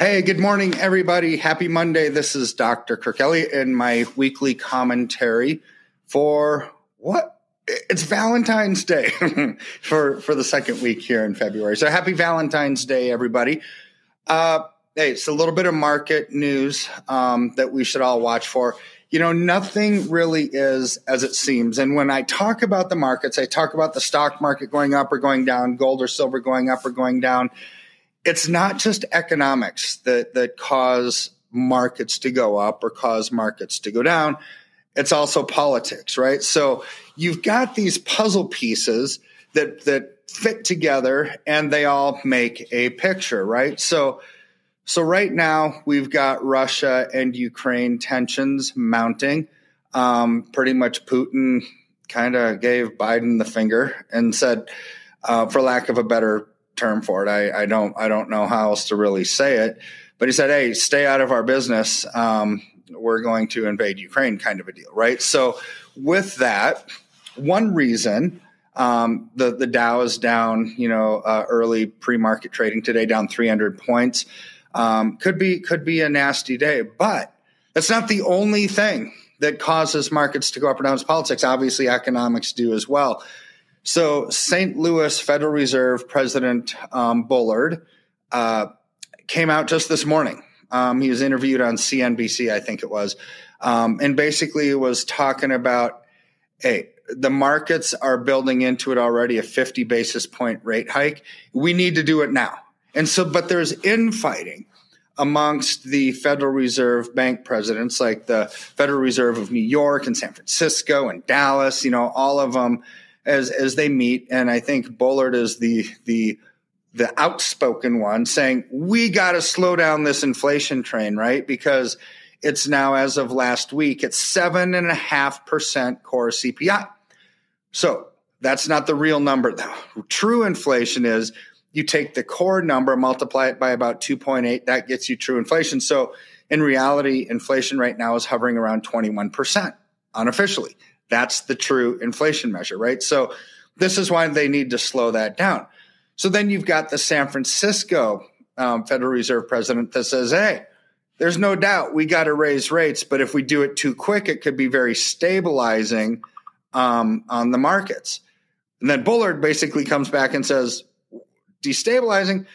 Hey, good morning, everybody. Happy Monday. This is Dr. Kirk Elliott in my weekly commentary for what? It's Valentine's Day for, for the second week here in February. So happy Valentine's Day, everybody. Uh, hey, it's a little bit of market news um, that we should all watch for. You know, nothing really is as it seems. And when I talk about the markets, I talk about the stock market going up or going down, gold or silver going up or going down it's not just economics that that cause markets to go up or cause markets to go down. It's also politics, right? So you've got these puzzle pieces that that fit together and they all make a picture, right? So so right now we've got Russia and Ukraine tensions mounting. Um, pretty much Putin kind of gave Biden the finger and said, uh, for lack of a better term for it. I, I, don't I don't know how else to really say it. But he said, "Hey, stay out of our business. Um, we're going to invade Ukraine," kind of a deal, right? So, with that, one reason um, the the Dow is down, you know, uh, early pre market trading today, down 300 points. Um, could be could be a nasty day, but that's not the only thing that causes markets to go up or down. It's politics. Obviously, economics do as well. So, St. Louis Federal Reserve President um, Bullard uh, came out just this morning. Um, he was interviewed on CNBC, I think it was, um, and basically was talking about, hey, the markets are building into it already a 50 basis point rate hike. We need to do it now. And so, but there's infighting amongst the Federal Reserve bank presidents, like the Federal Reserve of New York and San Francisco and Dallas, you know, all of them as as they meet, and I think Bullard is the the the outspoken one saying we got to slow down this inflation train, right? Because it's now as of last week, it's seven and a half percent core CPI. So that's not the real number, though. True inflation is you take the core number, multiply it by about 2.8, that gets you true inflation. So in reality, inflation right now is hovering around 21% unofficially. That's the true inflation measure, right? So this is why they need to slow that down. So then you've got the San Francisco um, Federal Reserve president that says, hey, there's no doubt we got to raise rates, but if we do it too quick, it could be very stabilizing um, on the markets. And then Bullard basically comes back and says, destabilizing.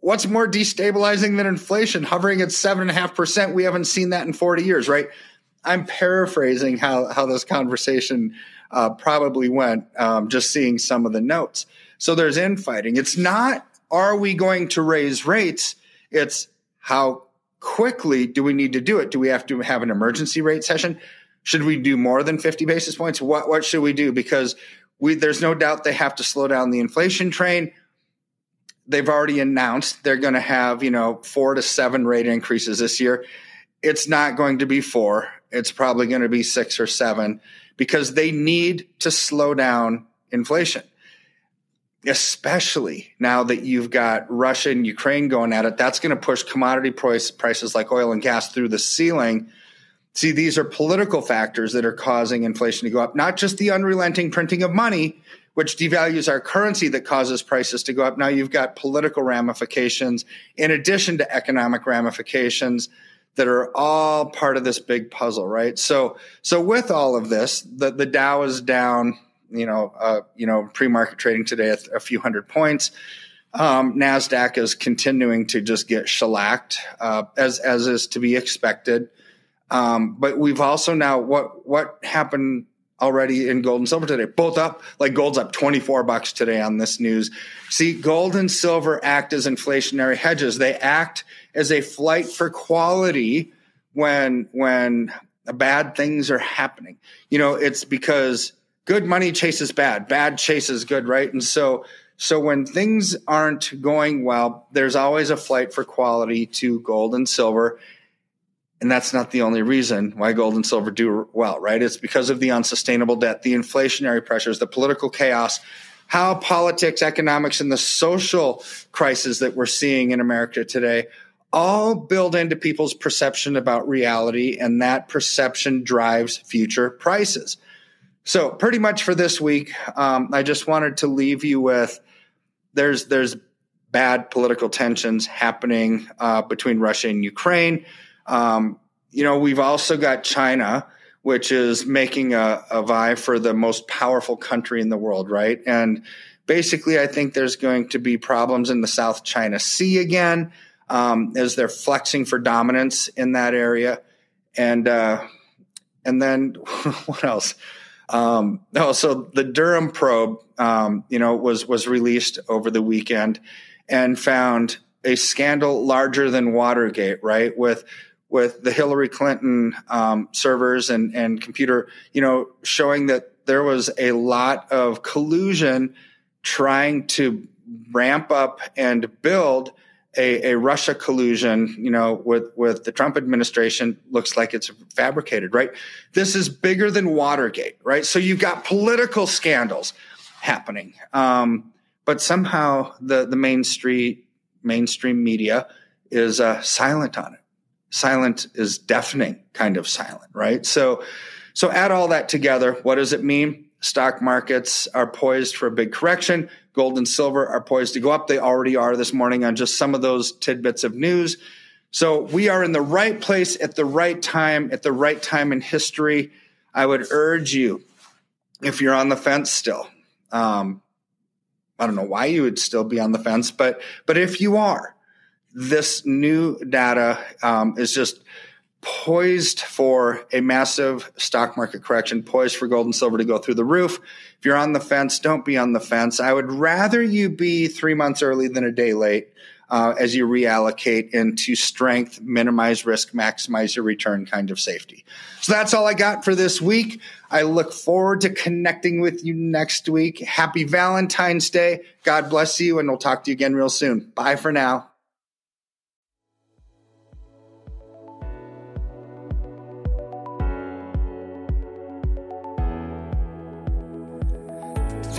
What's more destabilizing than inflation hovering at seven and a half percent? We haven't seen that in 40 years, right? I'm paraphrasing how how this conversation uh, probably went, um, just seeing some of the notes. So there's infighting. It's not are we going to raise rates? It's how quickly do we need to do it? Do we have to have an emergency rate session? Should we do more than 50 basis points? What what should we do? Because we there's no doubt they have to slow down the inflation train. They've already announced they're going to have, you know, four to seven rate increases this year. It's not going to be four it's probably going to be six or seven because they need to slow down inflation, especially now that you've got Russia and Ukraine going at it. That's going to push commodity price, prices like oil and gas through the ceiling. See, these are political factors that are causing inflation to go up, not just the unrelenting printing of money, which devalues our currency that causes prices to go up. Now you've got political ramifications in addition to economic ramifications that are all part of this big puzzle, right? So, so with all of this, the, the Dow is down, you know, uh, you know, pre-market trading today a, a few hundred points. Um, Nasdaq is continuing to just get shellacked, uh, as as is to be expected. Um, but we've also now what what happened already in gold and silver today, both up. Like gold's up twenty four bucks today on this news. See, gold and silver act as inflationary hedges. They act as a flight for quality when when bad things are happening. You know, it's because good money chases bad, bad chases good, right? And so So when things aren't going well, there's always a flight for quality to gold and silver. And that's not the only reason why gold and silver do well, right? It's because of the unsustainable debt, the inflationary pressures, the political chaos, how politics, economics, and the social crisis that we're seeing in America today all build into people's perception about reality, and that perception drives future prices. So, pretty much for this week, um, I just wanted to leave you with there's there's bad political tensions happening uh, between Russia and Ukraine. Um, you know, we've also got China, which is making a, a vie for the most powerful country in the world, right? And basically, I think there's going to be problems in the South China Sea again um, as they're flexing for dominance in that area. And uh, and then what else? Um, oh, so the Durham probe, um, you know, was was released over the weekend and found a scandal larger than Watergate, right? With with the Hillary Clinton um, servers and and computer, you know, showing that there was a lot of collusion trying to ramp up and build a, a, Russia collusion, you know, with with the Trump administration looks like it's fabricated, right? This is bigger than Watergate, right? So you've got political scandals happening, um, but somehow the the mainstream mainstream media is uh, silent on it. Silent is deafening, kind of silent, right? So, so add all that together. What does it mean? Stock markets are poised for a big correction. Gold and silver are poised to go up. They already are this morning on just some of those tidbits of news. So we are in the right place at the right time, at the right time in history. I would urge you, if you're on the fence still, um, I don't know why you would still be on the fence, but but if you are, this new data um, is just poised for a massive stock market correction, poised for gold and silver to go through the roof. If you're on the fence, don't be on the fence. I would rather you be three months early than a day late uh, as you reallocate into strength, minimize risk, maximize your return kind of safety. So that's all I got for this week. I look forward to connecting with you next week. Happy Valentine's Day. God bless you, and we'll talk to you again real soon. Bye for now.